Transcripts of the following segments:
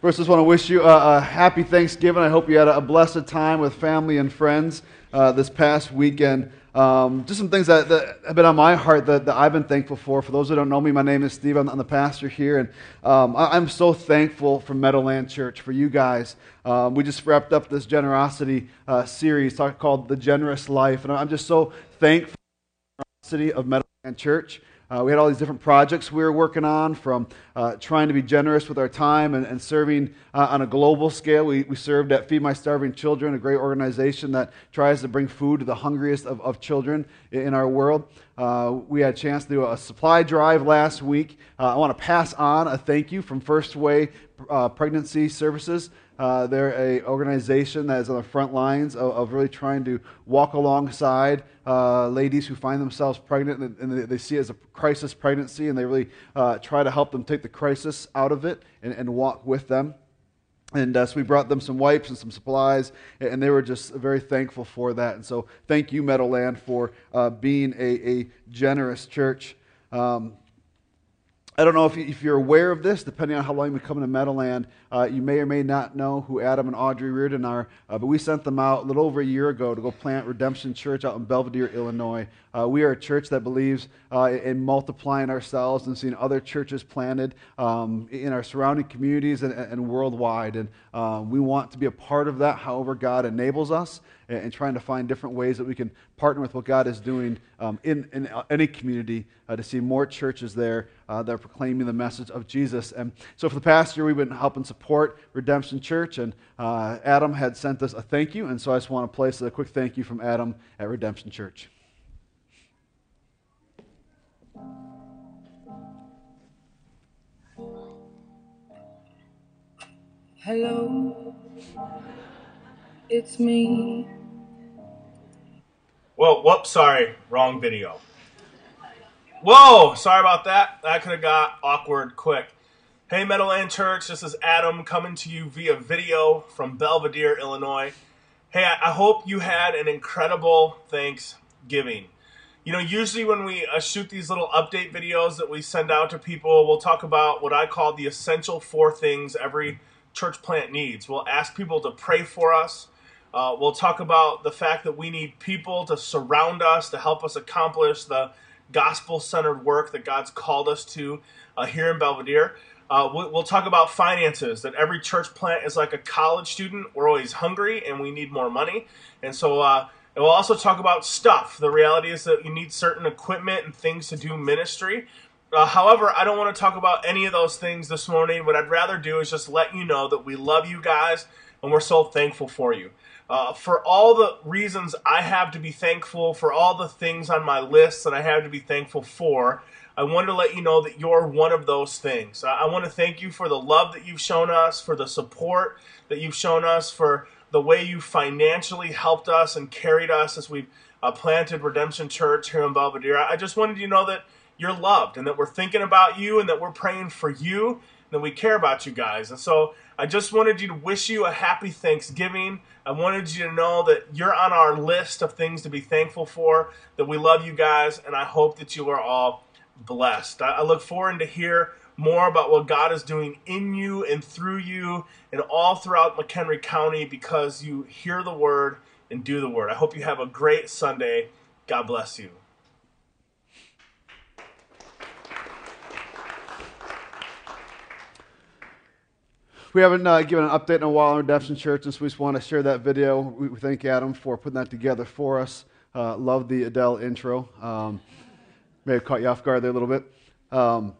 First, I just want to wish you a, a, happy Thanksgiving. I hope you had a blessed time with family and friends uh, this past weekend. Um, just some things that, that, have been on my heart that, that, I've been thankful for. For those who don't know me, my name is Steve. I'm, I'm the pastor here, and um, I, am so thankful for Meadowland Church, for you guys. Um, we just wrapped up this generosity uh, series called The Generous Life, and I'm just so thankful for the generosity of Meadowland Church. Uh, we had all these different projects we were working on, from uh, trying to be generous with our time and, and serving uh, on a global scale. We, we served at Feed My Starving Children, a great organization that tries to bring food to the hungriest of, of children in our world. Uh, we had a chance to do a supply drive last week. Uh, I want to pass on a thank you from First Way uh, Pregnancy Services. Uh, they're an organization that is on the front lines of, of really trying to walk alongside uh, ladies who find themselves pregnant and, and they, see it as a crisis pregnancy and they really uh, try to help them take the crisis out of it and, and walk with them. And uh, so we brought them some wipes and some supplies, and they were just very thankful for that. And so thank you, Meadowland, for uh, being a, a generous church. Um, I don't know if, you, are aware of this, depending on how long you've been coming to Meadowland. Uh, you may or may not know who Adam and Audrey Reardon are, uh, but we sent them out a little over a year ago to go plant Redemption Church out in Belvidere, Illinois. Uh, we are a church that believes uh, in multiplying ourselves and seeing other churches planted um, in our surrounding communities and, and worldwide. And um, we want to be a part of that, however, God enables us, and, and, trying to find different ways that we can partner with what God is doing um, in, in any community uh, to see more churches there uh, that are proclaiming the message of Jesus. And so for the past year, we've been helping support support Redemption Church. And uh, Adam had sent us a thank you. And so I just want to place a quick thank you from Adam at Redemption Church. Hello, it's me. Whoa, whoops, sorry, wrong video. Whoa, sorry about that. That could have got awkward quick. Hey, Meadowland Church, this is Adam coming to you via video from Belvidere, Illinois. Hey, I hope you had an incredible Thanksgiving. You know, usually when we uh, shoot these little update videos that we send out to people, we'll talk about what I call the essential four things every church plant needs. We'll ask people to pray for us. Uh, we'll talk about the fact that we need people to surround us to help us accomplish the gospel centered work that God's called us to uh, here in Belvidere. Uh, we'll talk about finances. That every church plant is like a college student. We're always hungry and we need more money. And so, uh, and we'll also talk about stuff. The reality is that you need certain equipment and things to do ministry. Uh, however, I don't want to talk about any of those things this morning. What I'd rather do is just let you know that we love you guys and we're so thankful for you. Uh, for all the reasons I have to be thankful, for all the things on my list that I have to be thankful for, I want to let you know that you're one of those things. I want to thank you for the love that you've shown us, for the support that you've shown us, for the way you financially helped us and carried us as we've uh, planted Redemption Church here in Belvidere. I just wanted you to know that you're loved and that we're thinking about you and that we're praying for you and that we care about you guys. And so I just wanted you to wish you a happy Thanksgiving. I wanted you to know that you're on our list of things to be thankful for, that we love you guys, and I hope that you are all blessed. I, look forward to hear more about what God is doing in you and through you and all throughout McHenry County because you hear the word and do the word. I hope you have a great Sunday. God bless you. We haven't uh, given an update in a while on Redemption Church, and so we just want to share that video. We thank Adam for putting that together for us. Uh, love the Adele intro. Um, may have caught you off guard there a little bit. Um,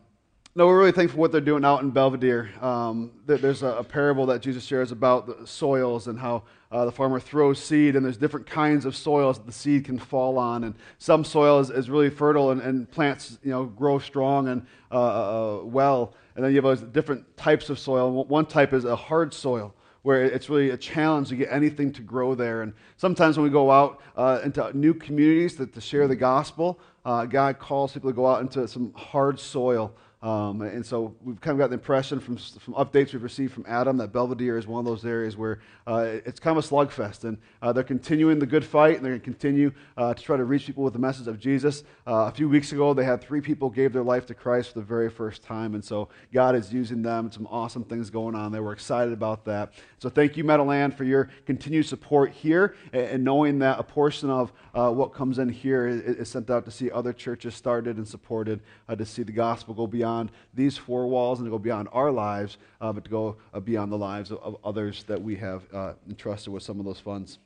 no, we're really thankful for what they're doing out in Belvidere. Um, there's a, a, parable that Jesus shares about the soils and how uh, the farmer throws seed, and there's different kinds of soils that the seed can fall on. And some soil is, is really fertile, and, and, plants you know grow strong and uh, uh, uh well. And then you have different types of soil. One type is a hard soil, where it's really a challenge to get anything to grow there. And sometimes when we go out uh, into new communities to, to share the gospel, uh, God calls people to go out into some hard soil Um, and so we've kind of got the impression from, from updates we've received from Adam that Belvidere is one of those areas where uh, it's kind of a slugfest. And uh, they're continuing the good fight, and they're going to continue uh, to try to reach people with the message of Jesus. Uh, a few weeks ago, they had three people gave their life to Christ for the very first time. And so God is using them. Some awesome things going on there. We're excited about that. So thank you, Meadowland, for your continued support here and, and knowing that a portion of uh, what comes in here is, is, sent out to see other churches started and supported, uh, to see the gospel go beyond these four walls and to go beyond our lives, uh, but to go uh, beyond the lives of, of, others that we have uh, entrusted with some of those funds.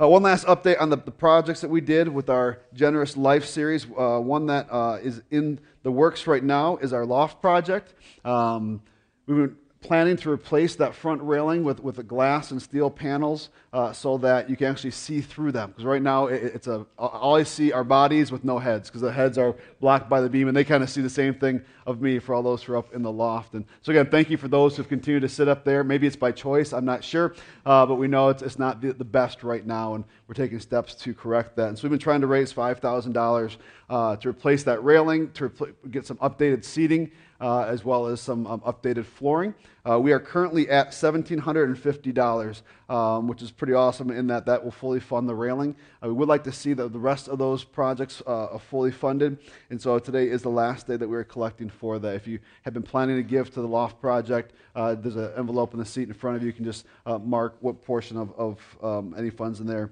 Uh, one last update on the, the, projects that we did with our Generous Life series. Uh, one that is in the works right now is our loft project. Um, been planning to replace that front railing with, with glass and steel panels uh, so that you can actually see through them. Because right now, it, it's a, all I see are bodies with no heads because the heads are blocked by the beam, and they kind of see the same thing of me for all those who are up in the loft. And so, again, thank you for those who've continued to sit up there. Maybe it's by choice, I'm not sure, uh, but we know it's, it's not the, the, best right now, and we're taking steps to correct that. And so, we've been trying to raise $5,000 uh, to replace that railing, to repl- get some updated seating uh, as well as some um, updated flooring. Uh, we are currently at $1,750, um, which is pretty awesome in that that will fully fund the railing. Uh, we would like to see the, the rest of those projects uh, fully funded, and so today is the last day that we are collecting for that. If you have been planning to give to the loft project, uh, there's an envelope in the seat in front of you. You can just uh, mark what portion of, of um, any funds in there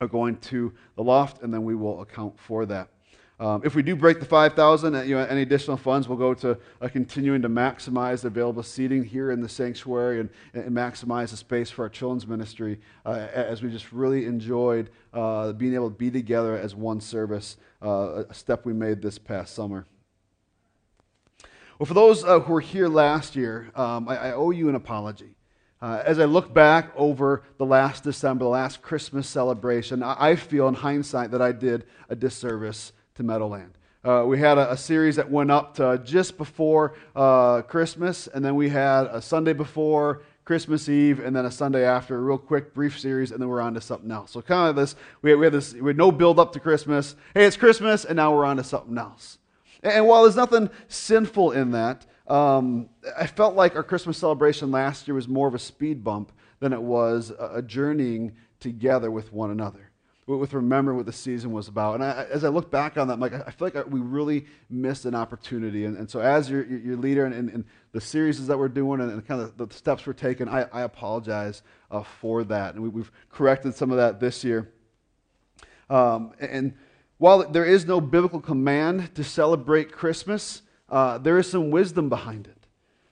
are going to the loft, and then we will account for that. Um, if we do break the 5,000, uh, you know, any additional funds will go to uh, continuing to maximize the available seating here in the sanctuary and, and maximize the space for our children's ministry uh, as we just really enjoyed uh, being able to be together as one service, uh, a step we made this past summer. Well, for those uh, who were here last year, um, I, I, owe you an apology. as I look back over the last December, the last Christmas celebration, I, I feel in hindsight that I did a disservice to Meadowland. Uh, we had a, a, series that went up to just before uh, Christmas, and then we had a Sunday before Christmas Eve, and then a Sunday after, a real quick, brief series, and then we're on to something else. So kind of this, we had, we had this, we had no build up to Christmas. Hey, it's Christmas, and now we're on to something else. And, and while there's nothing sinful in that, um, I felt like our Christmas celebration last year was more of a speed bump than it was a, a journeying together with one another with remembering what the season was about. And I, as I look back on that, I'm like, I feel like we really missed an opportunity. And, and so, as your, your leader and, and, the series that we're doing and, and kind of the steps we're taking, I, I apologize uh, for that. And we, have corrected some of that this year. Um, and while there is no biblical command to celebrate Christmas, uh, there is some wisdom behind it.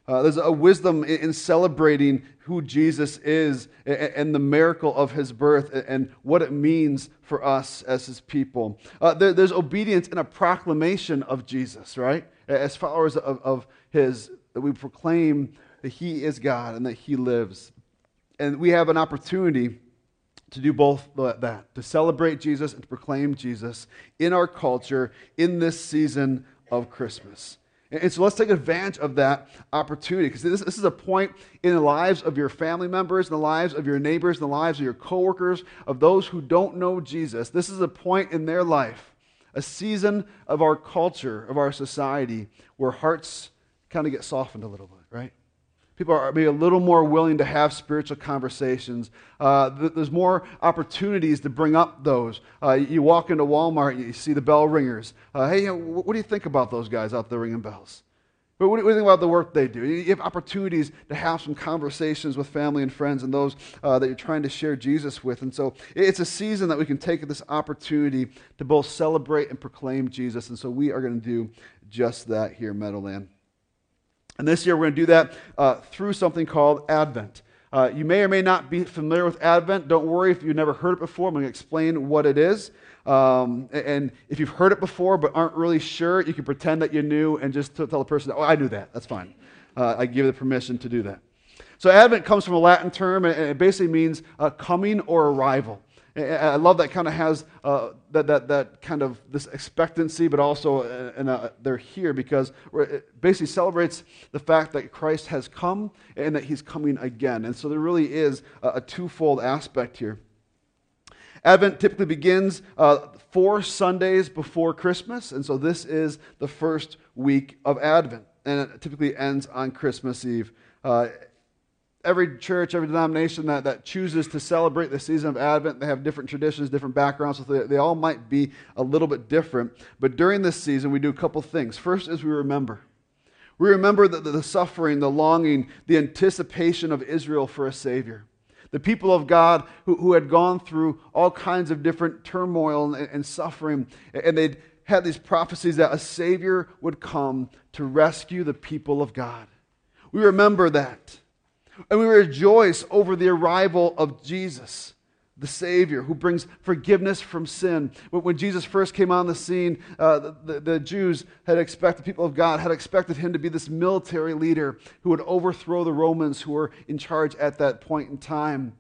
Uh, there's a wisdom in, in, celebrating who Jesus is and, and, the miracle of his birth and what it means for us as his people. Uh, there, there's obedience in a proclamation of Jesus, right? As followers of, of his, that we proclaim that he is God and that he lives. And we have an opportunity to do both that, to celebrate Jesus and to proclaim Jesus in our culture in this season of Christmas. And so let's take advantage of that opportunity because this, this, is a point in the lives of your family members, in the lives of your neighbors, in the lives of your coworkers, of those who don't know Jesus. This is a point in their life, a season of our culture, of our society, where hearts kind of get softened a little bit? People are maybe a little more willing to have spiritual conversations. Uh, there's more opportunities to bring up those. Uh, you walk into Walmart, you see the bell ringers. Uh, hey, what do you think about those guys out there ringing bells? But What do you think about the work they do? You have opportunities to have some conversations with family and friends and those uh, that you're trying to share Jesus with. And so it's a season that we can take this opportunity to both celebrate and proclaim Jesus. And so we are going to do just that here in Meadowland. And this year we're going to do that uh, through something called Advent. Uh, you may or may not be familiar with Advent. Don't worry if you've never heard it before. I'm going to explain what it is. Um, and if you've heard it before but aren't really sure, you can pretend that you knew and just tell the person, oh, I knew that. That's fine. Uh, I give the permission to do that. So, Advent comes from a Latin term, and it basically means uh, coming or arrival. I love that kind of has uh, that, that, that kind of this expectancy, but also uh, and uh, they're here because it basically celebrates the fact that Christ has come and that he's coming again. And so there really is a, a twofold aspect here. Advent typically begins uh, four Sundays before Christmas, and so this is the first week of Advent, and it typically ends on Christmas Eve. Every church, every denomination that, that chooses to celebrate the season of Advent, they have different traditions, different backgrounds, so they, they all might be a little bit different. But during this season, we do a couple things. First is we remember. We remember the, the, the suffering, the longing, the anticipation of Israel for a Savior. The people of God who, who had gone through all kinds of different turmoil and, and suffering, and they'd had these prophecies that a Savior would come to rescue the people of God. We remember that. And we rejoice over the arrival of Jesus, the Savior, who brings forgiveness from sin. When Jesus first came on the scene, uh, the, the, the Jews had expected, people of God had expected him to be this military leader who would overthrow the Romans who were in charge at that point in time.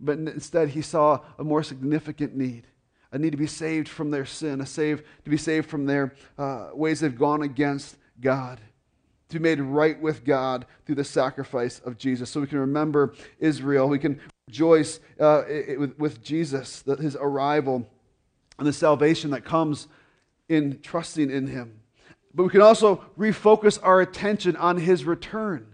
But instead, he saw a more significant need a need to be saved from their sin, a save, to be saved from their uh, ways they've gone against God to be made right with God through the sacrifice of Jesus. So we can remember Israel. We can rejoice uh, with, with Jesus, his arrival, and the salvation that comes in trusting in him. But we can also refocus our attention on his return.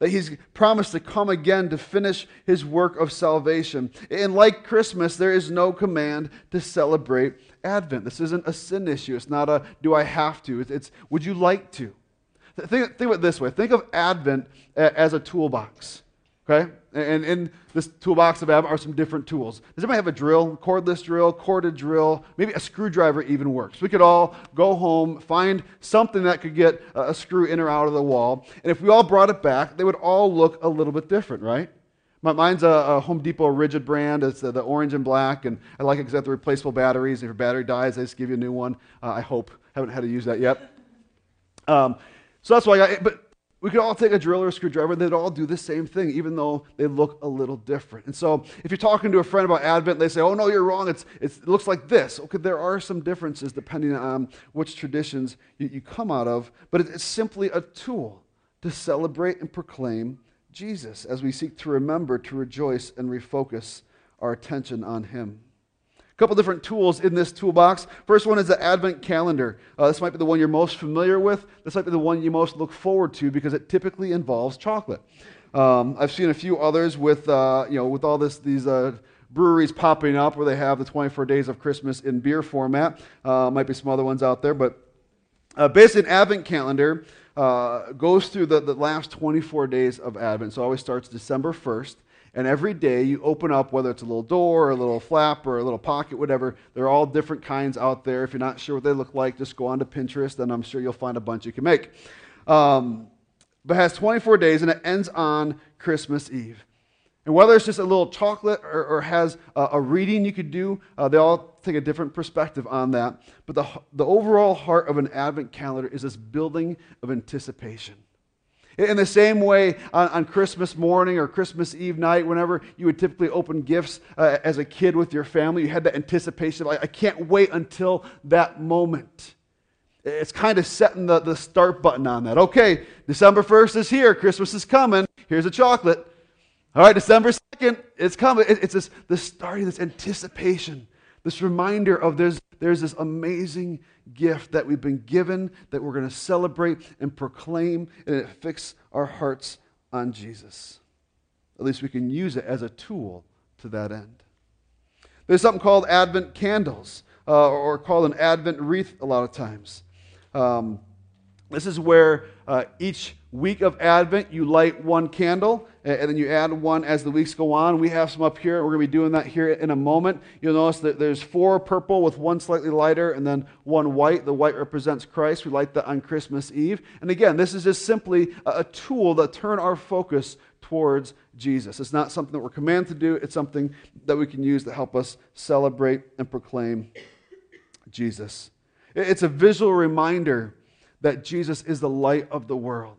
That he's promised to come again to finish his work of salvation. And like Christmas, there is no command to celebrate Advent. This isn't a sin issue. It's not a do I have to. It's, it's would you like to? Think, think of it this way think of Advent as a toolbox. Okay? And in this toolbox of Advent are some different tools. Does anybody have a drill? Cordless drill, corded drill, maybe a screwdriver even works. We could all go home, find something that could get a screw in or out of the wall. And if we all brought it back, they would all look a little bit different, right? Mine's a, a, Home Depot Ridgid brand. It's the, the, orange and black, and I like it because they have the replaceable batteries. If your battery dies, they just give you a new one. Uh, I hope. Haven't had to use that yet. Um, so that's why I, eh, but we could all take a drill or a screwdriver, and they'd all do the same thing, even though they look a little different. And so if you're talking to a friend about Advent, they say, oh, no, you're wrong. It's, it's, it looks like this. Okay, there are some differences depending on um, which traditions you, you come out of, but it's simply a tool to celebrate and proclaim Jesus as we seek to remember, to rejoice, and refocus our attention on Him. A couple different tools in this toolbox. First one is the Advent calendar. Uh, this might be the one you're most familiar with. This might be the one you most look forward to because it typically involves chocolate. Um, I've seen a few others with, uh, you know, with all this, these uh, breweries popping up where they have the 24 days of Christmas in beer format. Uh, might be some other ones out there, but uh, basically, an Advent calendar uh, goes through the, the last 24 days of Advent. So it always starts December 1st. And every day you open up, whether it's a little door or a little flap or a little pocket, whatever, they're all different kinds out there. If you're not sure what they look like, just go on to Pinterest and I'm sure you'll find a bunch you can make. Um, but it has 24 days and it ends on Christmas Eve. And whether it's just a little chocolate or, or has a, a, reading you could do, uh, they all take a different perspective on that. But the, the overall heart of an Advent calendar is this building of anticipation. In the same way, on, on, Christmas morning or Christmas Eve night, whenever you would typically open gifts uh, as a kid with your family, you had that anticipation like, I can't wait until that moment. It's kind of setting the, the start button on that. Okay, December 1st is here. Christmas is coming. Here's a chocolate. All right, December 2nd, it's coming. It, it's this, the starting, this anticipation, this reminder of there's, there's this amazing gift that we've been given that we're going to celebrate and proclaim, and it fix our hearts on Jesus. At least we can use it as a tool to that end. There's something called Advent candles, uh, or called an Advent wreath a lot of times. Um, this is where uh, each week of Advent you light one candle and then you add one as the weeks go on. We have some up here. We're going to be doing that here in a moment. You'll notice that there's four purple with one slightly lighter and then one white. The white represents Christ. We light that on Christmas Eve. And again, this is just simply a tool that turn our focus towards Jesus. It's not something that we're commanded to do. It's something that we can use to help us celebrate and proclaim Jesus. It's a visual reminder that Jesus is the light of the world.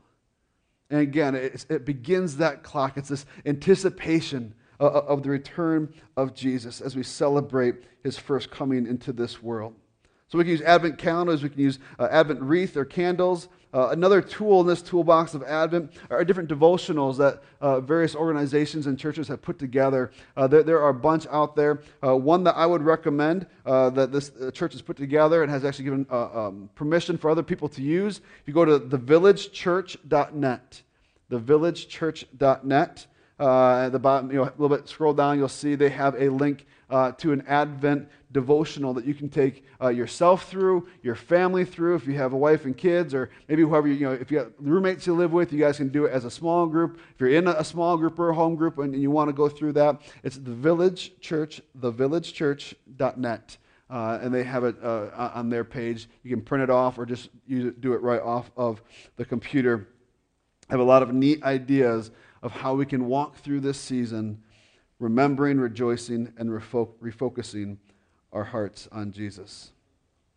And again, it begins that clock. It's this anticipation of, of the return of Jesus as we celebrate his first coming into this world. So we can use Advent calendars, we can use uh, Advent wreath or candles. Uh, another tool in this toolbox of Advent are different devotionals that uh, various organizations and churches have put together. Uh, there, there, are a bunch out there. Uh, one that I would recommend uh, that this uh, church has put together and has actually given um, permission for other people to use. If you go to thevillagechurch.net, thevillagechurch.net, at the bottom, you know, a little bit scroll down, you'll see they have a link to an Advent devotional that you can take uh, yourself through, your family through, if you have a wife and kids, or maybe whoever, you know, if you have roommates you live with, you guys can do it as a small group. If you're in a, small group or a home group and, you want to go through that, it's the Village Church, thevillagechurch.net. Uh, and they have it uh, on their page. You can print it off or just it, do it right off of the computer. I have a lot of neat ideas of how we can walk through this season remembering, rejoicing, and refocusing our hearts on Jesus.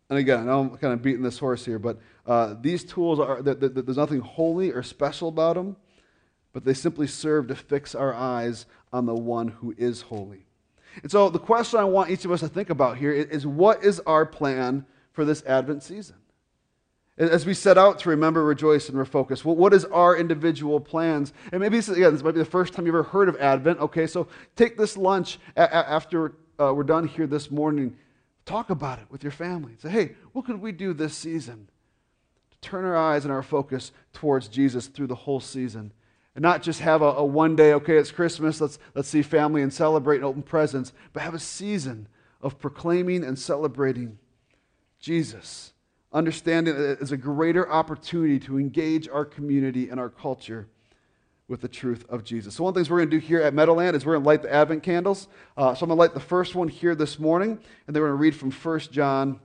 And again, I know I'm kind of beating this horse here, but uh, these tools are, there's nothing holy or special about them, but they simply serve to fix our eyes on the one who is holy. And so the question I want each of us to think about here is what is our plan for this Advent season? As we set out to remember, rejoice, and refocus, well, what is our individual plans? And maybe this, is, again, this might be the first time you've ever heard of Advent. Okay, so take this lunch after uh, we're done here this morning, talk about it with your family. Say, hey, what could we do this season to turn our eyes and our focus towards Jesus through the whole season? And not just have a, a one day, okay, it's Christmas, let's, let's see family and celebrate and open presents, but have a season of proclaiming and celebrating Jesus. Understanding it as a greater opportunity to engage our community and our culture with the truth of Jesus. So, one of the things we're going to do here at Meadowland is we're going to light the Advent candles. Uh, so, I'm going to light the first one here this morning, and then we're going to read from 1 John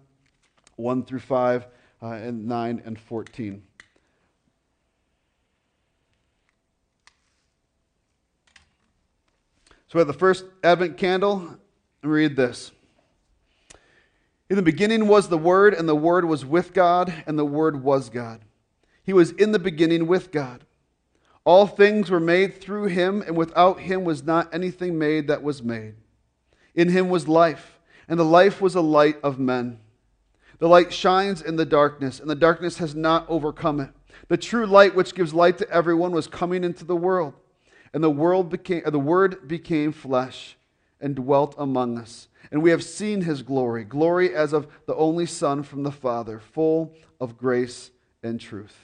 1 through 5 uh, and 9 and 14. So, we have the first Advent candle, and read this. In the beginning was the Word, and the Word was with God, and the Word was God. He was in the beginning with God. All things were made through him, and without him was not anything made that was made. In him was life, and the life was a light of men. The light shines in the darkness, and the darkness has not overcome it. The true light, which gives light to everyone, was coming into the world, and the world became the word became flesh and dwelt among us. And we have seen his glory, glory as of the only Son from the Father, full of grace and truth.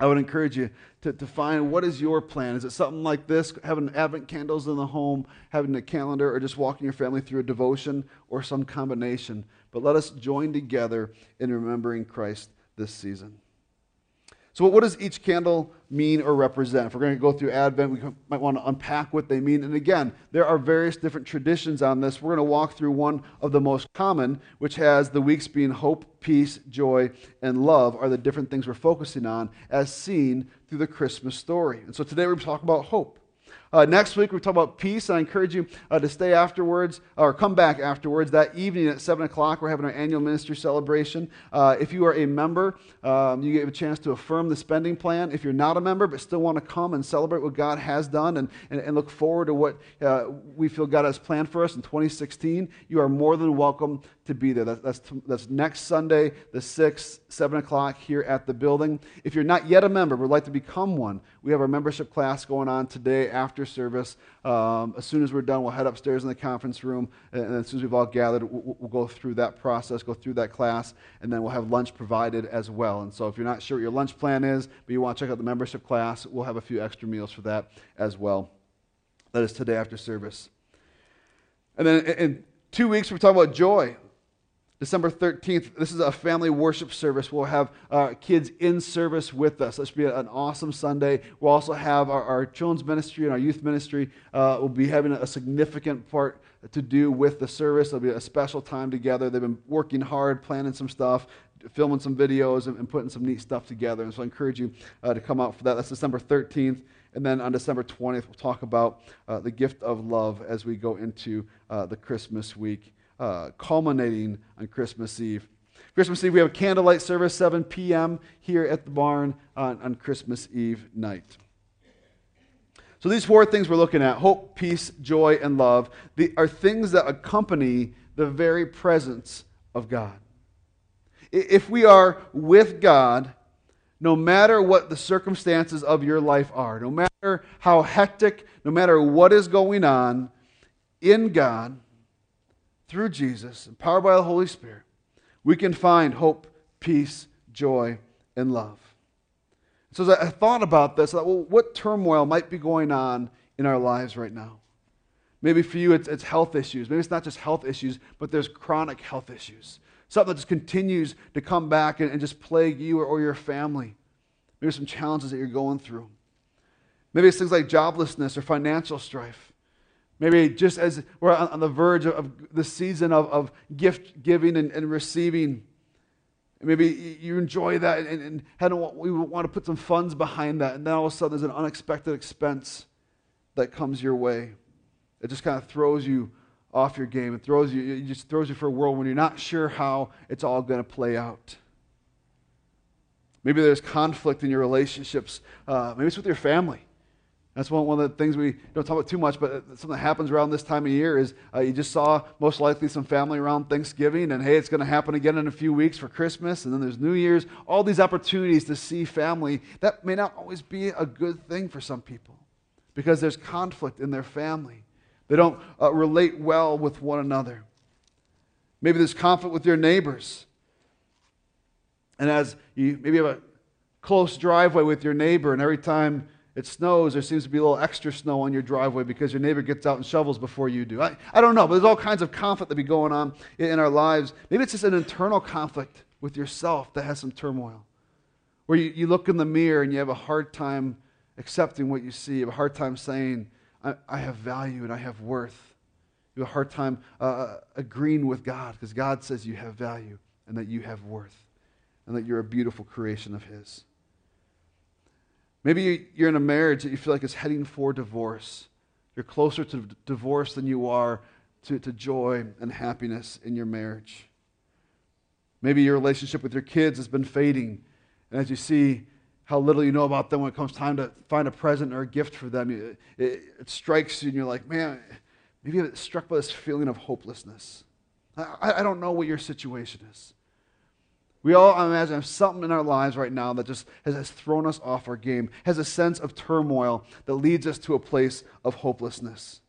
I would encourage you to, to find what is your plan. Is it something like this, having Advent candles in the home, having a calendar, or just walking your family through a devotion, or some combination? But let us join together in remembering Christ this season. So, what does each candle mean or represent? If we're going to go through Advent, we might want to unpack what they mean. And again, there are various different traditions on this. We're going to walk through one of the most common, which has the weeks being hope, peace, joy, and love, are the different things we're focusing on as seen through the Christmas story. And so today we're talking about hope. Uh, next week, we talk about peace. I encourage you uh, to stay afterwards or come back afterwards. That evening at 7 o'clock, we're having our annual ministry celebration. Uh, if you are a member, um, you get a chance to affirm the spending plan. If you're not a member but still want to come and celebrate what God has done and, and, and look forward to what uh, we feel God has planned for us in 2016, you are more than welcome to be there. That, that's, that's next Sunday, the 6th, 7 o'clock here at the building. If you're not yet a member, would like to become one, we have our membership class going on today after service. Um, as soon as we're done, we'll head upstairs in the conference room, and, as soon as we've all gathered, we'll, we'll, go through that process, go through that class, and then we'll have lunch provided as well. And so if you're not sure what your lunch plan is, but you want to check out the membership class, we'll have a few extra meals for that as well. That is today after service. And then in two weeks, we're talking about joy. December 13th, this is a family worship service. We'll have uh, kids in service with us. This should be an awesome Sunday. We'll also have our, our children's ministry and our youth ministry uh, will be having a significant part to do with the service. It'll be a special time together. They've been working hard, planning some stuff, filming some videos, and, and putting some neat stuff together. And so I encourage you uh, to come out for that. That's December 13th. And then on December 20th, we'll talk about uh, the gift of love as we go into uh, the Christmas week uh, culminating on Christmas Eve. Christmas Eve, we have a candlelight service, 7 p.m. here at the barn on, on Christmas Eve night. So, these four things we're looking at hope, peace, joy, and love the, are things that accompany the very presence of God. If we are with God, no matter what the circumstances of your life are, no matter how hectic, no matter what is going on, in God, through Jesus, empowered by the Holy Spirit, we can find hope, peace, joy, and love. So as I thought about this, I thought, well, what turmoil might be going on in our lives right now? Maybe for you, it's, it's health issues. Maybe it's not just health issues, but there's chronic health issues. Something that just continues to come back and, and just plague you or, or your family. Maybe some challenges that you're going through. Maybe it's things like joblessness or financial strife. Maybe just as we're on, the verge of, the season of, of gift giving and, and receiving, maybe you enjoy that and, and we want to put some funds behind that, and then all of a sudden there's an unexpected expense that comes your way. It just kind of throws you off your game. It throws you, it just throws you for a world when you're not sure how it's all going to play out. Maybe there's conflict in your relationships. Uh, maybe it's with your family. That's one, one of the things we don't talk about too much, but something that happens around this time of year is uh, you just saw most likely some family around Thanksgiving, and hey, it's going to happen again in a few weeks for Christmas, and then there's New Year's. All these opportunities to see family. That may not always be a good thing for some people because there's conflict in their family. They don't uh, relate well with one another. Maybe there's conflict with your neighbors. And as you maybe have a close driveway with your neighbor, and every time it snows, there seems to be a little extra snow on your driveway because your neighbor gets out and shovels before you do. I, I don't know, but there's all kinds of conflict that be going on in, in our lives. Maybe it's just an internal conflict with yourself that has some turmoil. Where you, you look in the mirror and you have a hard time accepting what you see, you have a hard time saying, I, I have value and I have worth. You have a hard time uh, uh agreeing with God because God says you have value and that you have worth and that you're a beautiful creation of His. Maybe you're in a marriage that you feel like is heading for divorce. You're closer to divorce than you are to, to joy and happiness in your marriage. Maybe your relationship with your kids has been fading. And as you see how little you know about them when it comes time to find a present or a gift for them, it, it, it strikes you and you're like, man, maybe it's struck by this feeling of hopelessness. I, I don't know what your situation is. We all, imagine, something in our lives right now that just has, has thrown us off our game, has a sense of turmoil that leads us to a place of hopelessness.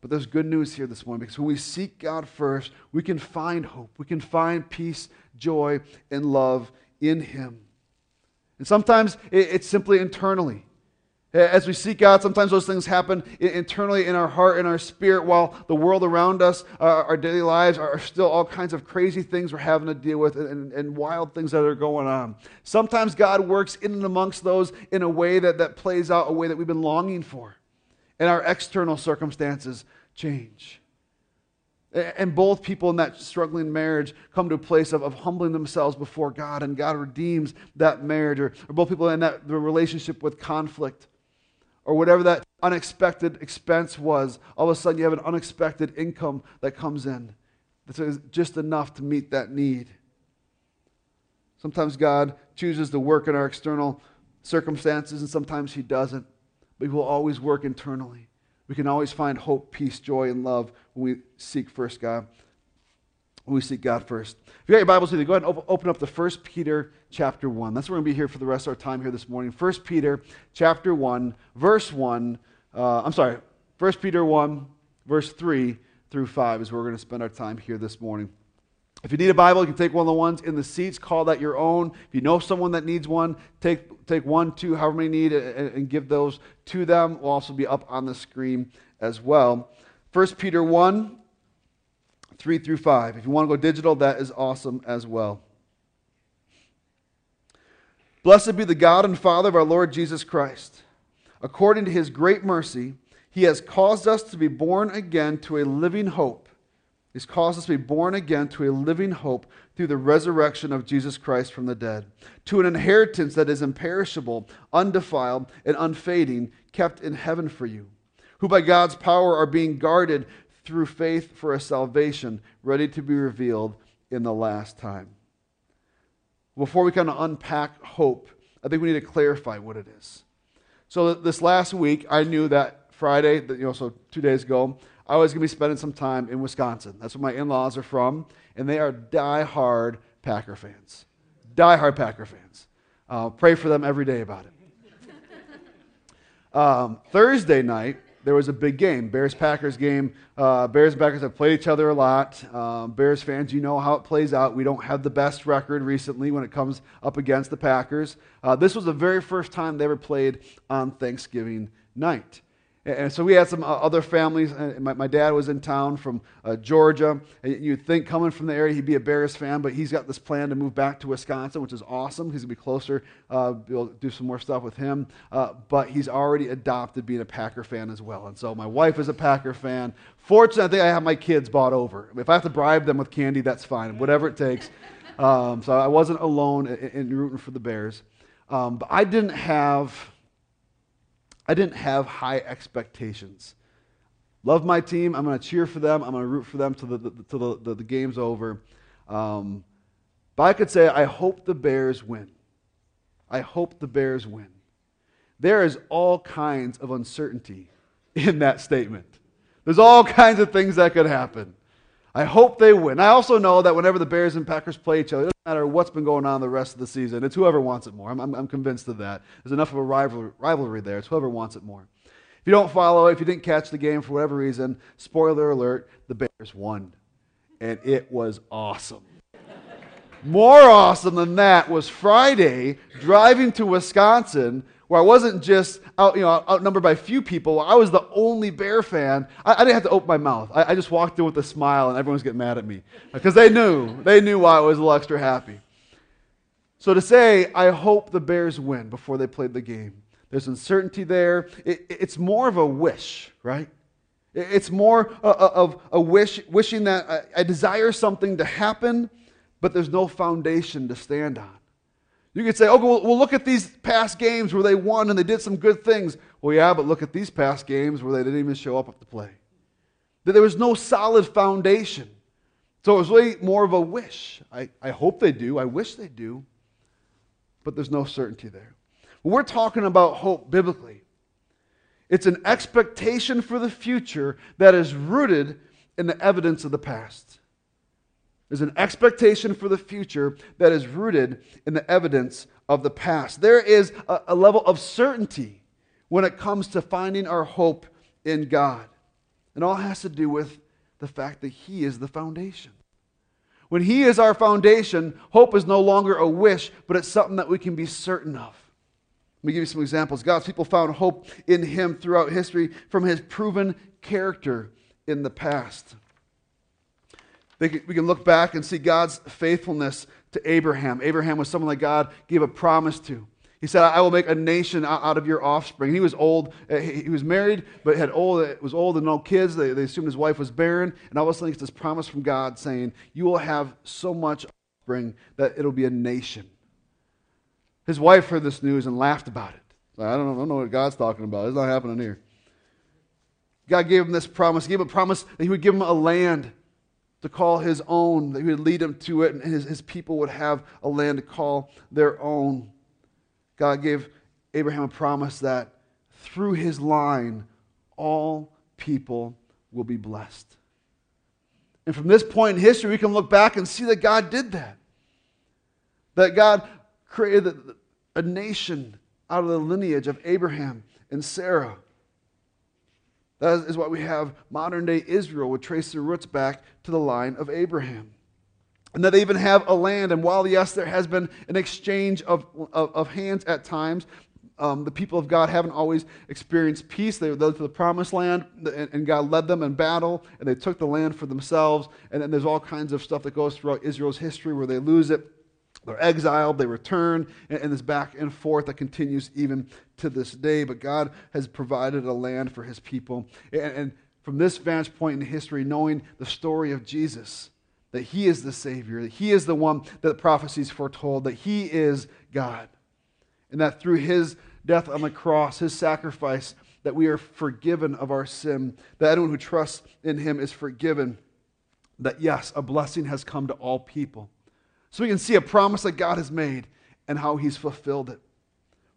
But there's good news here this morning because when we seek God first, we can find hope. We can find peace, joy, and love in Him. And sometimes it's simply internally. As we seek God, sometimes those things happen internally in our heart, in our spirit, while the world around us, uh, our daily lives, are still all kinds of crazy things we're having to deal with and, and, wild things that are going on. Sometimes God works in and amongst those in a way that, that plays out a way that we've been longing for. And our external circumstances change. And both people in that struggling marriage come to a place of, of humbling themselves before God, and God redeems that marriage. Or, or both people in that the relationship with conflict or whatever that unexpected expense was, all of a sudden you have an unexpected income that comes in that's just enough to meet that need. Sometimes God chooses to work in our external circumstances, and sometimes He doesn't. But He will always work internally. We can always find hope, peace, joy, and love when we seek first God we seek God first. If you got your Bibles with you, go ahead and open up the First Peter chapter 1. That's where we're going to be here for the rest of our time here this morning. First Peter chapter 1, verse 1. Uh, I'm sorry, First Peter 1, verse 3 through 5 is where we're going to spend our time here this morning. If you need a Bible, you can take one of the ones in the seats, call that your own. If you know someone that needs one, take, take one, two, however many need, and, and give those to them. Will also be up on the screen as well. 1 Peter 1, 3 through 5. If you want to go digital, that is awesome as well. Blessed be the God and Father of our Lord Jesus Christ. According to his great mercy, he has caused us to be born again to a living hope. He's caused us to be born again to a living hope through the resurrection of Jesus Christ from the dead, to an inheritance that is imperishable, undefiled, and unfading, kept in heaven for you, who by God's power are being guarded through faith for a salvation ready to be revealed in the last time. Before we kind of unpack hope, I think we need to clarify what it is. So this last week, I knew that Friday, you know, so two days ago, I was going to be spending some time in Wisconsin. That's where my in laws are from, and they are die-hard Packer fans. Die-hard Packer fans. Uh, pray for them every day about it. Um, Thursday night, there was a big game, Bears Packers game. Uh, Bears and Packers have played each other a lot. Um, Bears fans, you know how it plays out. We don't have the best record recently when it comes up against the Packers. Uh, this was the very first time they ever played on Thanksgiving night. And so we had some uh, other families. My, my dad was in town from uh, Georgia. You'd think coming from the area he'd be a Bears fan, but he's got this plan to move back to Wisconsin, which is awesome. He's going to be closer, uh, able do some more stuff with him. Uh, but he's already adopted being a Packer fan as well. And so my wife is a Packer fan. Fortunately, I think I have my kids bought over. If I have to bribe them with candy, that's fine, whatever it takes. Um, so I wasn't alone in, in rooting for the Bears. Um, but I didn't have I didn't have high expectations. Love my team. I'm going to cheer for them. I'm going to root for them till the, the, till the, the, the game's over. Um, but I could say, I hope the Bears win. I hope the Bears win. There is all kinds of uncertainty in that statement. There's all kinds of things that could happen. I hope they win. I also know that whenever the Bears and Packers play each other, it doesn't matter what's been going on the rest of the season. It's whoever wants it more. I'm, I'm, I'm convinced of that. There's enough of a rivalry, rivalry there. It's whoever wants it more. If you don't follow, if you didn't catch the game for whatever reason, spoiler alert, the Bears won. And it was awesome. More awesome than that was Friday driving to Wisconsin where I wasn't just out, you know, outnumbered by a few people. I was the only Bear fan. I, I didn't have to open my mouth. I, I, just walked in with a smile, and everyone was getting mad at me because they knew they knew why I was a little extra happy. So to say, I hope the Bears win before they played the game. There's uncertainty there. It, it's more of a wish, right? It's more of a wish, wishing that I, I desire something to happen, but there's no foundation to stand on. You could say, okay, well, well, look at these past games where they won and they did some good things. Well, yeah, but look at these past games where they didn't even show up to play. That there was no solid foundation. So it was really more of a wish. I, I hope they do. I wish they do. But there's no certainty there. When we're talking about hope biblically, it's an expectation for the future that is rooted in the evidence of the past. There's an expectation for the future that is rooted in the evidence of the past. There is a, a, level of certainty when it comes to finding our hope in God. And all has to do with the fact that He is the foundation. When He is our foundation, hope is no longer a wish, but it's something that we can be certain of. Let me give you some examples. God's people found hope in Him throughout history from His proven character in the past we can look back and see God's faithfulness to Abraham. Abraham was someone that God gave a promise to. He said, I will make a nation out of your offspring. He was old. Uh, he was married, but had old, was old and no kids. They, they assumed his wife was barren. And all of a sudden, it's this promise from God saying, You will have so much offspring that it'll be a nation. His wife heard this news and laughed about it. I don't, know, I don't know what God's talking about. It's not happening here. God gave him this promise. He gave a promise that he would give him a land to call his own, that he would lead him to it, and his, his people would have a land to call their own. God gave Abraham a promise that through his line, all people will be blessed. And from this point in history, we can look back and see that God did that. That God created a nation out of the lineage of Abraham and Sarah. That is why we have modern day Israel would trace their roots back to the line of Abraham. And that they even have a land. And while, yes, there has been an exchange of, of, of hands at times, um, the people of God haven't always experienced peace. They were led to the promised land, and, and, God led them in battle, and they took the land for themselves. And then there's all kinds of stuff that goes throughout Israel's history where they lose it. They're exiled, they return, and, this back and forth that continues even to this day. But God has provided a land for his people. And, and from this vantage point in history, knowing the story of Jesus, that he is the Savior, that he is the one that the prophecies foretold, that he is God. And that through his death on the cross, his sacrifice, that we are forgiven of our sin, that anyone who trusts in him is forgiven, that yes, a blessing has come to all people. So we can see a promise that God has made and how he's fulfilled it.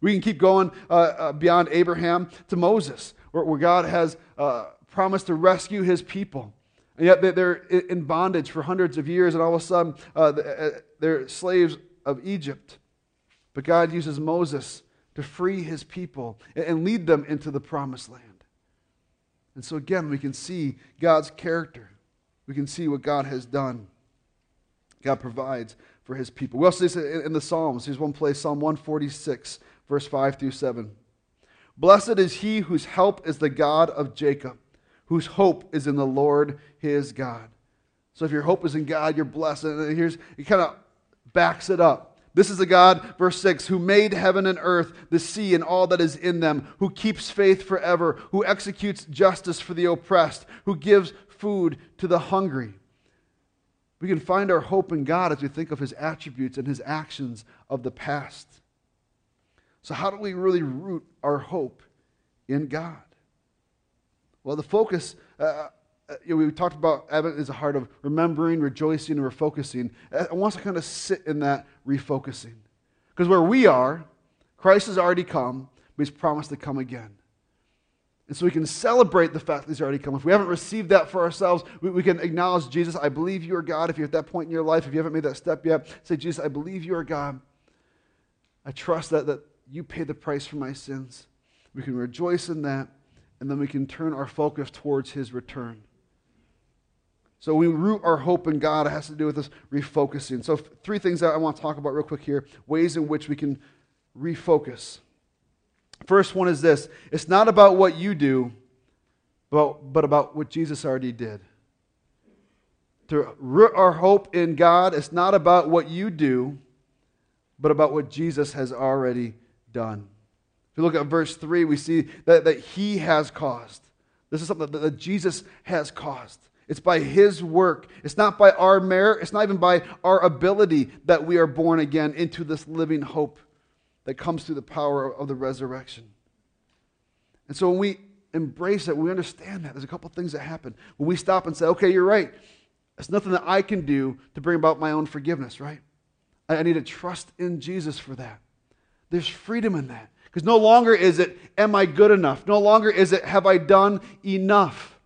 We can keep going uh, uh, beyond Abraham to Moses, where, where God has uh, promised to rescue his people. And yet they're in bondage for hundreds of years, and all of a sudden uh, uh, they're slaves of Egypt. But God uses Moses to free his people and lead them into the promised land. And so, again, we can see God's character. We can see what God has done. God provides for his people. We also see this in the Psalms. Here's one place Psalm 146, verse 5 through 7. Blessed is he whose help is the God of Jacob, whose hope is in the Lord his God. So if your hope is in God, you're blessed. And here's, he kind of backs it up. This is the God, verse 6, who made heaven and earth, the sea, and all that is in them, who keeps faith forever, who executes justice for the oppressed, who gives food to the hungry. We can find our hope in God as we think of his attributes and his actions of the past. So, how do we really root our hope in God? Well, the focus, uh, uh, we talked about Advent is a heart of remembering, rejoicing, and refocusing. I want to kind of sit in that refocusing. Because where we are, Christ has already come, but he's promised to come again. And so we can celebrate the fact that he's already come. If we haven't received that for ourselves, we, we, can acknowledge Jesus, I believe you are God. If you're at that point in your life, if you haven't made that step yet, say, Jesus, I believe you are God. I trust that, that you paid the price for my sins. We can rejoice in that, and then we can turn our focus towards his return. So we root our hope in God. It has to do with this refocusing. So three things that I want to talk about real quick here, ways in which we can refocus. First one is this it's not about what you do, but, but about what Jesus already did. To root our hope in God, it's not about what you do, but about what Jesus has already done. If you look at verse 3, we see that, that He has caused. This is something that, that Jesus has caused. It's by His work. It's not by our merit. It's not even by our ability that we are born again into this living hope that comes through the power of the resurrection. And so when we embrace that, we understand that. There's a couple things that happen. When we stop and say, okay, you're right. It's nothing that I can do to bring about my own forgiveness, right? I need to trust in Jesus for that. There's freedom in that. Because no longer is it, am I good enough? No longer is it, have I done enough?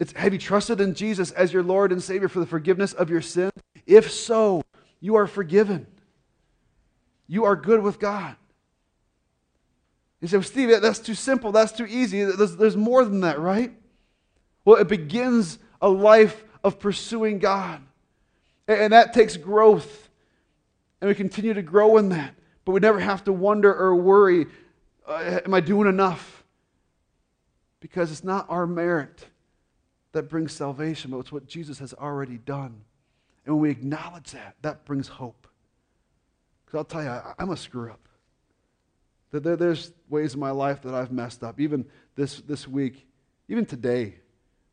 It's, have you trusted in Jesus as your Lord and Savior for the forgiveness of your sin? If so, you are forgiven. You are good with God. You say, well, Steve, that's too simple. That's too easy. There's, there's more than that, right? Well, it begins a life of pursuing God. And that takes growth. And we continue to grow in that. But we never have to wonder or worry uh, am I doing enough? Because it's not our merit that brings salvation, but it's what Jesus has already done. And when we acknowledge that, that brings hope. Because I'll tell you, I'm a screw up. There's ways in my life that I've messed up. Even this, this week, even today,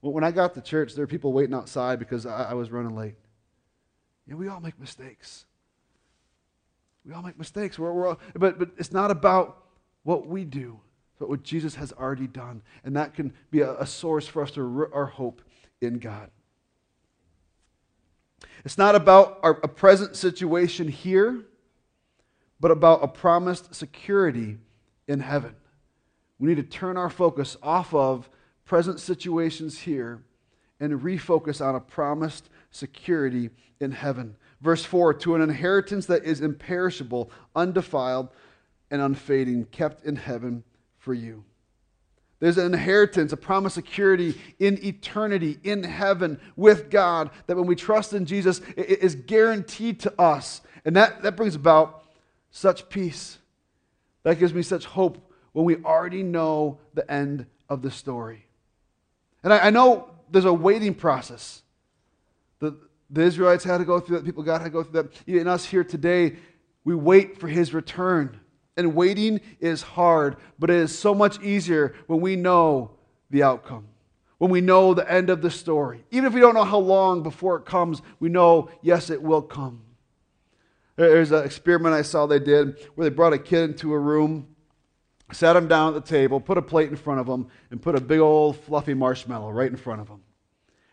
when I got to church, there were people waiting outside because I, was running late. Know, we all make mistakes. We all make mistakes. We're, we're all, but, but it's not about what we do but what Jesus has already done. And that can be a, a source for us to root our hope in God. It's not about our, a present situation here, but about a promised security in heaven. We need to turn our focus off of present situations here and refocus on a promised security in heaven. Verse 4 To an inheritance that is imperishable, undefiled, and unfading, kept in heaven for you. There's an inheritance, a promise of security in eternity, in heaven, with God, that when we trust in Jesus, it is guaranteed to us. And that, that brings about such peace. That gives me such hope when we already know the end of the story. And I, I know there's a waiting process. The, the Israelites had to go through that, people God had to go through that. Even us here today, we wait for his return. And waiting is hard, but it is so much easier when we know the outcome, when we know the end of the story. Even if we don't know how long before it comes, we know, yes, it will come. There's an experiment I saw they did where they brought a kid into a room, sat him down at the table, put a plate in front of him, and put a big old fluffy marshmallow right in front of him.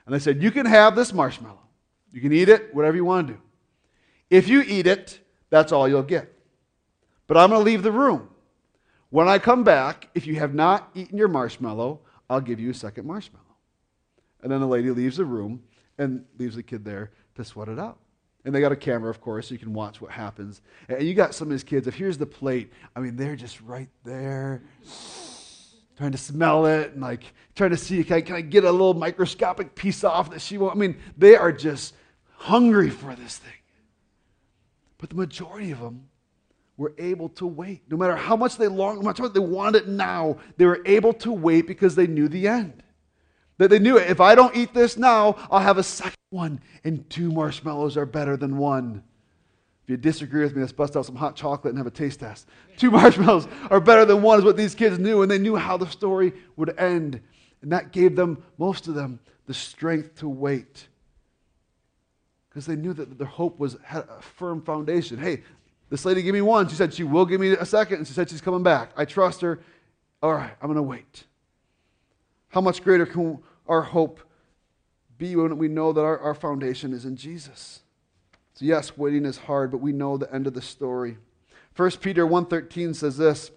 And they said, You can have this marshmallow. You can eat it, whatever you want to do. If you eat it, that's all you'll get. But I'm going to leave the room. When I come back, if you have not eaten your marshmallow, I'll give you a second marshmallow. And then the lady leaves the room and leaves the kid there to sweat it out. And they got a camera, of course, so you can watch what happens. And you got some of these kids, if here's the plate, I mean, they're just right there, trying to smell it and like trying to see, can I, can I get a little microscopic piece off that she won't? I mean, they are just hungry for this thing. But the majority of them were able to wait. No matter how much they longed, how much they wanted it now, they were able to wait because they knew the end. That they knew it. If I don't eat this now, I'll have a second one, and two marshmallows are better than one. If you disagree with me, let's bust out some hot chocolate and have a taste test. Two marshmallows are better than one, is what these kids knew, and they knew how the story would end. And that gave them, most of them, the strength to wait. Because they knew that their hope was had a firm foundation. Hey, this lady gave me one. She said she will give me a second, and she said she's coming back. I trust her. All right, I'm going to wait. How much greater can our hope be when we know that our, our foundation is in Jesus? So yes, waiting is hard, but we know the end of the story. 1 Peter 1.13 says this,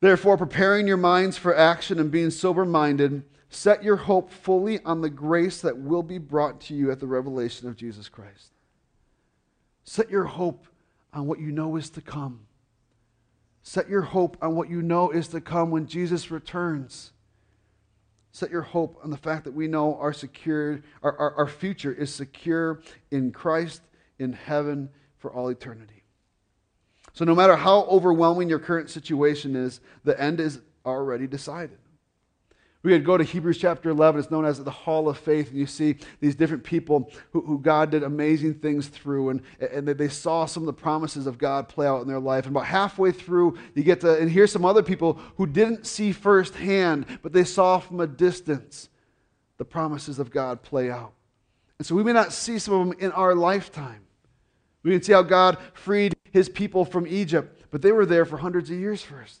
Therefore, preparing your minds for action and being sober-minded, set your hope fully on the grace that will be brought to you at the revelation of Jesus Christ. Set your hope on what you know is to come. Set your hope on what you know is to come when Jesus returns. Set your hope on the fact that we know our, secure, our, our, our future is secure in Christ in heaven for all eternity. So, no matter how overwhelming your current situation is, the end is already decided. We could go to Hebrews chapter 11. It's known as the Hall of Faith. And you see these different people who, who, God did amazing things through. And, and they saw some of the promises of God play out in their life. And about halfway through, you get to, and here's some other people who didn't see firsthand, but they saw from a distance the promises of God play out. And so we may not see some of them in our lifetime. We can see how God freed his people from Egypt, but they were there for hundreds of years first.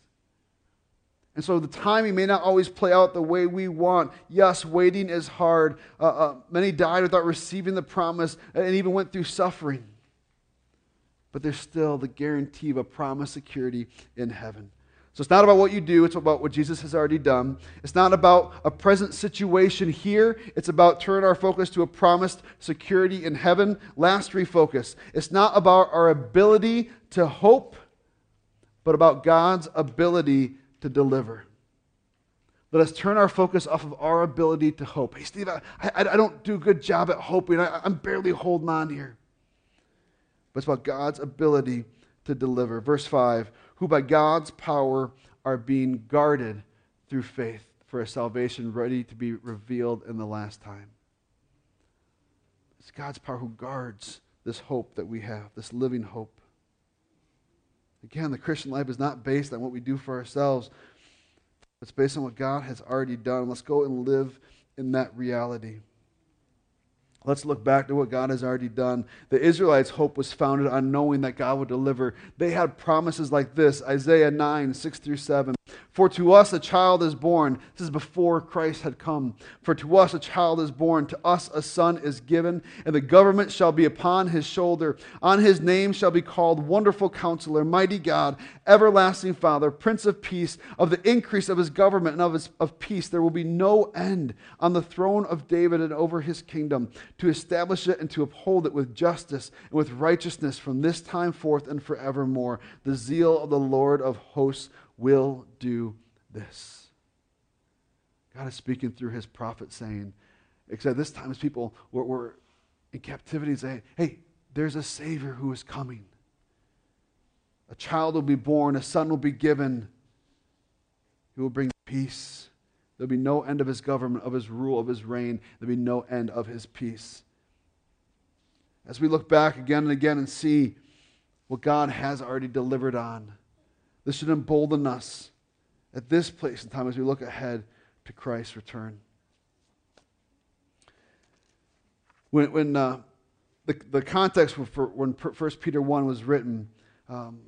And so the timing may not always play out the way we want. Yes, waiting is hard. Uh, uh, many died without receiving the promise and even went through suffering. But there's still the guarantee of a promise security in heaven. So it's not about what you do, it's about what Jesus has already done. It's not about a present situation here, it's about turning our focus to a promised security in heaven. Last refocus. It's not about our ability to hope, but about God's ability to deliver. Let us turn our focus off of our ability to hope. Hey, Steve, I, I, I don't do a good job at hoping. I, I'm barely holding on here. But it's about God's ability to deliver. Verse 5 Who by God's power are being guarded through faith for a salvation ready to be revealed in the last time. It's God's power who guards this hope that we have, this living hope. Again, the Christian life is not based on what we do for ourselves, it's based on what God has already done. Let's go and live in that reality. Let's look back to what God has already done. The Israelites' hope was founded on knowing that God would deliver. They had promises like this Isaiah 9, 6 through 7. For to us a child is born. This is before Christ had come. For to us a child is born. To us a son is given, and the government shall be upon his shoulder. On his name shall be called Wonderful Counselor, Mighty God, Everlasting Father, Prince of Peace. Of the increase of his government and of, his, of peace there will be no end on the throne of David and over his kingdom, to establish it and to uphold it with justice and with righteousness from this time forth and forevermore. The zeal of the Lord of hosts will do this. God is speaking through his prophet saying, except this time his people were, were in captivity saying, hey, there's a Savior who is coming. A child will be born, a son will be given. He will bring peace. There'll be no end of his government, of his rule, of his reign. There'll be no end of his peace. As we look back again and again and see what God has already delivered on, this should embolden us at this place in time as we look ahead to Christ's return. When, when uh, the, the context for when 1 Peter 1 was written, um,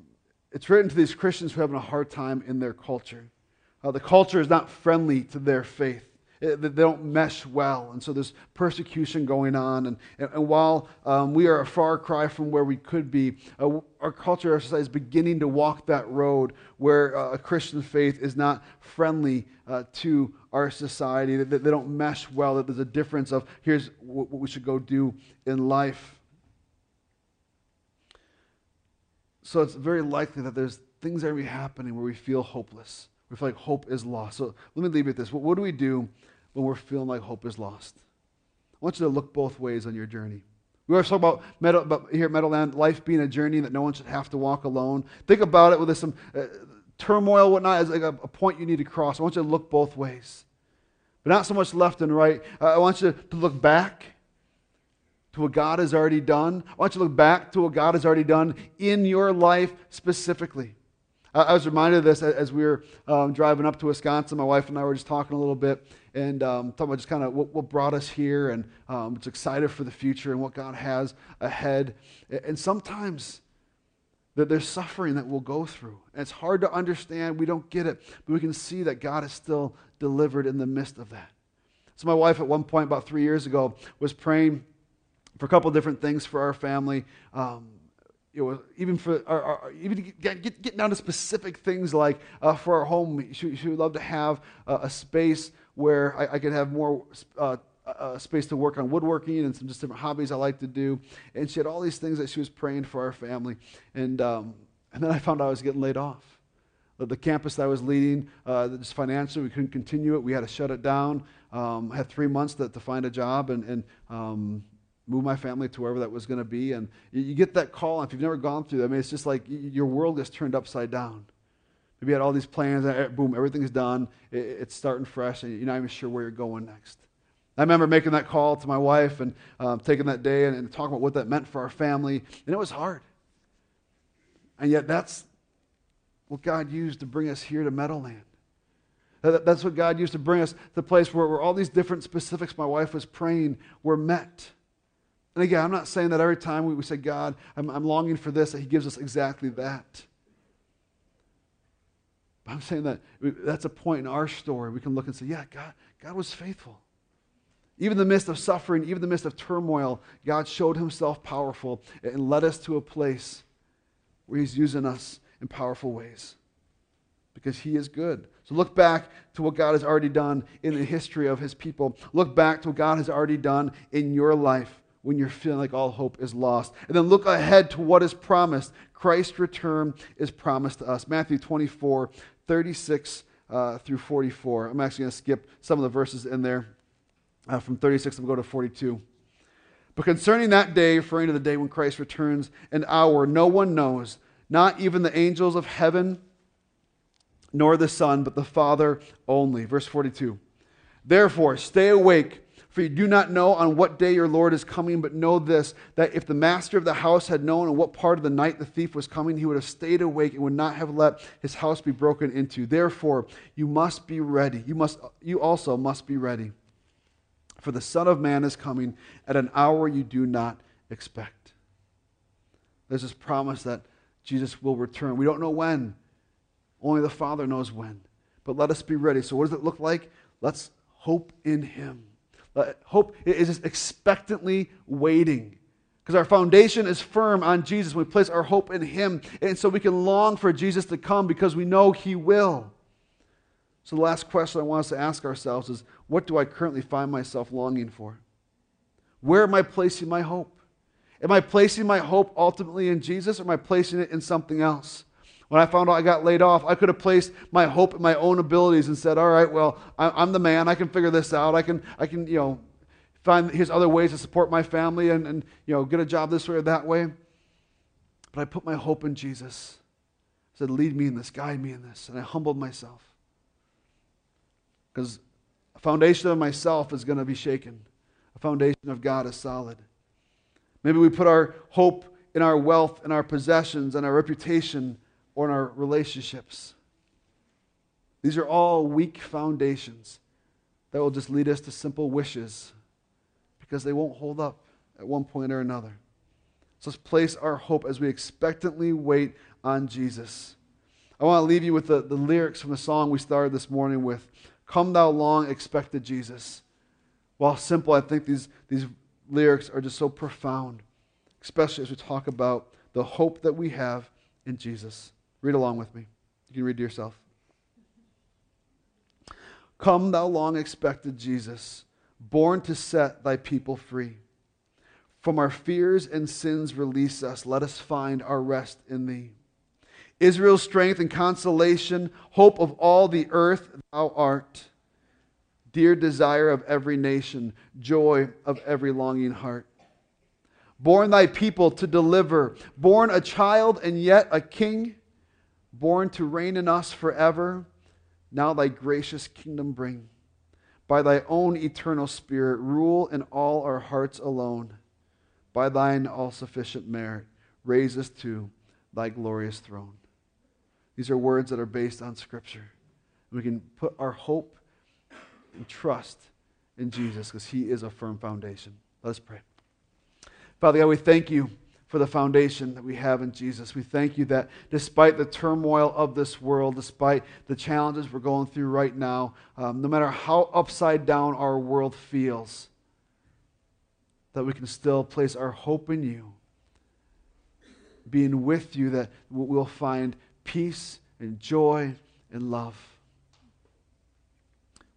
it's written to these Christians who are having a hard time in their culture. Uh, the culture is not friendly to their faith. Eh, they don't mesh well. And so there's persecution going on. And, and, while um, we are a far cry from where we could be, uh, our culture, our society is beginning to walk that road where uh, a Christian faith is not friendly uh, to our society, that, they don't mesh well, that there's a difference of here's what, what we should go do in life. So it's very likely that there's things that are happening where we feel hopeless. We feel like hope is lost. So let me leave you with this. What, what do we do when we're feeling like hope is lost? I want you to look both ways on your journey. We always talk about, about here at Meadowland, life being a journey that no one should have to walk alone. Think about it with some uh, turmoil, whatnot, as like a, a, point you need to cross. I want you to look both ways, but not so much left and right. Uh, I want you to look back to what God has already done. I want you to look back to what God has already done in your life specifically. I was reminded of this as we were um, driving up to Wisconsin. My wife and I were just talking a little bit and um, talking about just kind of what, what, brought us here and um, just excited for the future and what God has ahead. And sometimes that there's suffering that we'll go through. And it's hard to understand. We don't get it. But we can see that God is still delivered in the midst of that. So my wife at one point about three years ago was praying for a couple different things for our family. Um, you know, even for our, our, even get, get, get, down to specific things like uh, for our home, she, she, would love to have uh, a space where I, I could have more uh, space to work on woodworking and some just different hobbies I like to do. And she had all these things that she was praying for our family. And um, and then I found out I was getting laid off. The campus that I was leading, uh, just financially, we couldn't continue it. We had to shut it down. Um, I had three months to, to find a job, and, and um, move my family to wherever that was going to be. And you, get that call, and if you've never gone through that, I mean, it's just like your world gets turned upside down. Maybe you had all these plans, and eh, boom, everything's done. It's starting fresh, and you're not even sure where you're going next. I remember making that call to my wife and um, taking that day and, and talking about what that meant for our family, and it was hard. And yet, that's what God used to bring us here to Meadowland. That's what God used to bring us to the place where, where all these different specifics my wife was praying were met. And again, I'm not saying that every time we, we say, God, I'm, I'm longing for this, that He gives us exactly that. But I'm saying that that's a point in our story. We can look and say, yeah, God, God was faithful. Even in the midst of suffering, even in the midst of turmoil, God showed Himself powerful and led us to a place where He's using us in powerful ways because He is good. So look back to what God has already done in the history of His people. Look back to what God has already done in your life when you're feeling like all hope is lost. And then look ahead to what is promised. Christ's return is promised to us. Matthew 24, 36 uh, through 44. I'm actually going to skip some of the verses in there. Uh, from 36, I'm going to go to 42. But concerning that day, referring to the day when Christ returns, an hour no one knows, not even the angels of heaven, nor the Son, but the Father only. Verse 42. Therefore, stay awake for you do not know on what day your Lord is coming, but know this that if the master of the house had known on what part of the night the thief was coming, he would have stayed awake and would not have let his house be broken into. Therefore, you must be ready. You, must, you also must be ready. For the Son of Man is coming at an hour you do not expect. There's this promise that Jesus will return. We don't know when, only the Father knows when. But let us be ready. So, what does it look like? Let's hope in Him. Uh, hope is just expectantly waiting. Because our foundation is firm on Jesus. We place our hope in Him. And so we can long for Jesus to come because we know He will. So the last question I want us to ask ourselves is what do I currently find myself longing for? Where am I placing my hope? Am I placing my hope ultimately in Jesus or am I placing it in something else? When I found out I got laid off, I could have placed my hope in my own abilities and said, all right, well, I'm the man. I can figure this out. I can, I can you know, find his other ways to support my family and, and, you know, get a job this way or that way. But I put my hope in Jesus. I said, lead me in this, guide me in this. And I humbled myself. Because a foundation of myself is going to be shaken. A foundation of God is solid. Maybe we put our hope in our wealth and our possessions and our reputation or in our relationships. These are all weak foundations that will just lead us to simple wishes because they won't hold up at one point or another. So let's place our hope as we expectantly wait on Jesus. I want to leave you with the, the lyrics from the song we started this morning with Come, thou long expected Jesus. While simple, I think these, these lyrics are just so profound, especially as we talk about the hope that we have in Jesus. Read along with me. You can read to yourself. Come, thou long expected Jesus, born to set thy people free. From our fears and sins, release us. Let us find our rest in thee. Israel's strength and consolation, hope of all the earth, thou art. Dear desire of every nation, joy of every longing heart. Born thy people to deliver, born a child and yet a king, born to reign in us forever, now thy gracious kingdom bring. By thy own eternal spirit, rule in all our hearts alone. By thine all sufficient merit, raise us to thy glorious throne. These are words that are based on Scripture. We can put our hope and trust in Jesus because he is a firm foundation. Let us pray. Father God, we thank you for the foundation that we have in Jesus. We thank you that despite the turmoil of this world, despite the challenges we're going through right now, um, no matter how upside down our world feels, that we can still place our hope in you, being with you, that we'll find peace and joy and love.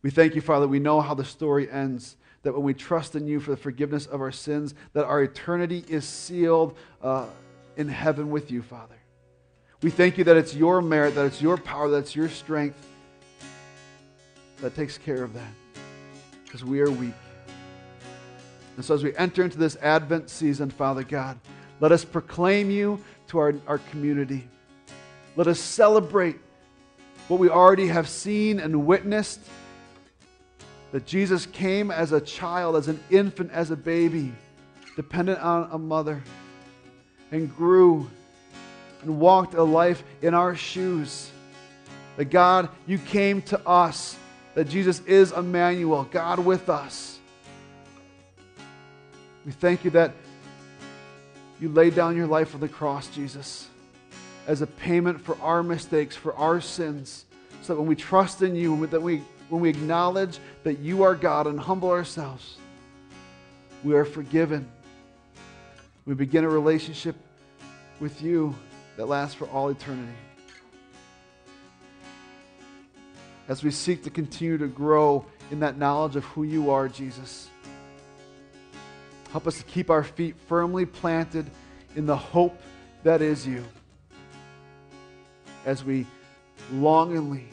We thank you, Father, we know how the story ends that when we trust in you for the forgiveness of our sins, that our eternity is sealed uh, in heaven with you, Father. We thank you that it's your merit, that it's your power, that it's your strength that takes care of that because we are weak. And so as we enter into this Advent season, Father God, let us proclaim you to our, our community. Let us celebrate what we already have seen and witnessed that Jesus came as a child, as an infant, as a baby, dependent on a mother, and grew and walked a life in our shoes. That God, you came to us, that Jesus is Emmanuel, God with us. We thank you that you laid down your life on the cross, Jesus, as a payment for our mistakes, for our sins, so that when we trust in you, that we when we acknowledge that you are God and humble ourselves, we are forgiven. We begin a relationship with you that lasts for all eternity. As we seek to continue to grow in that knowledge of who you are, Jesus, help us to keep our feet firmly planted in the hope that is you as we longingly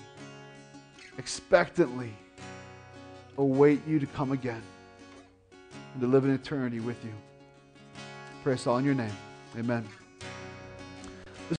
expectantly await you to come again and to live in eternity with you. Pray all in your name. Amen.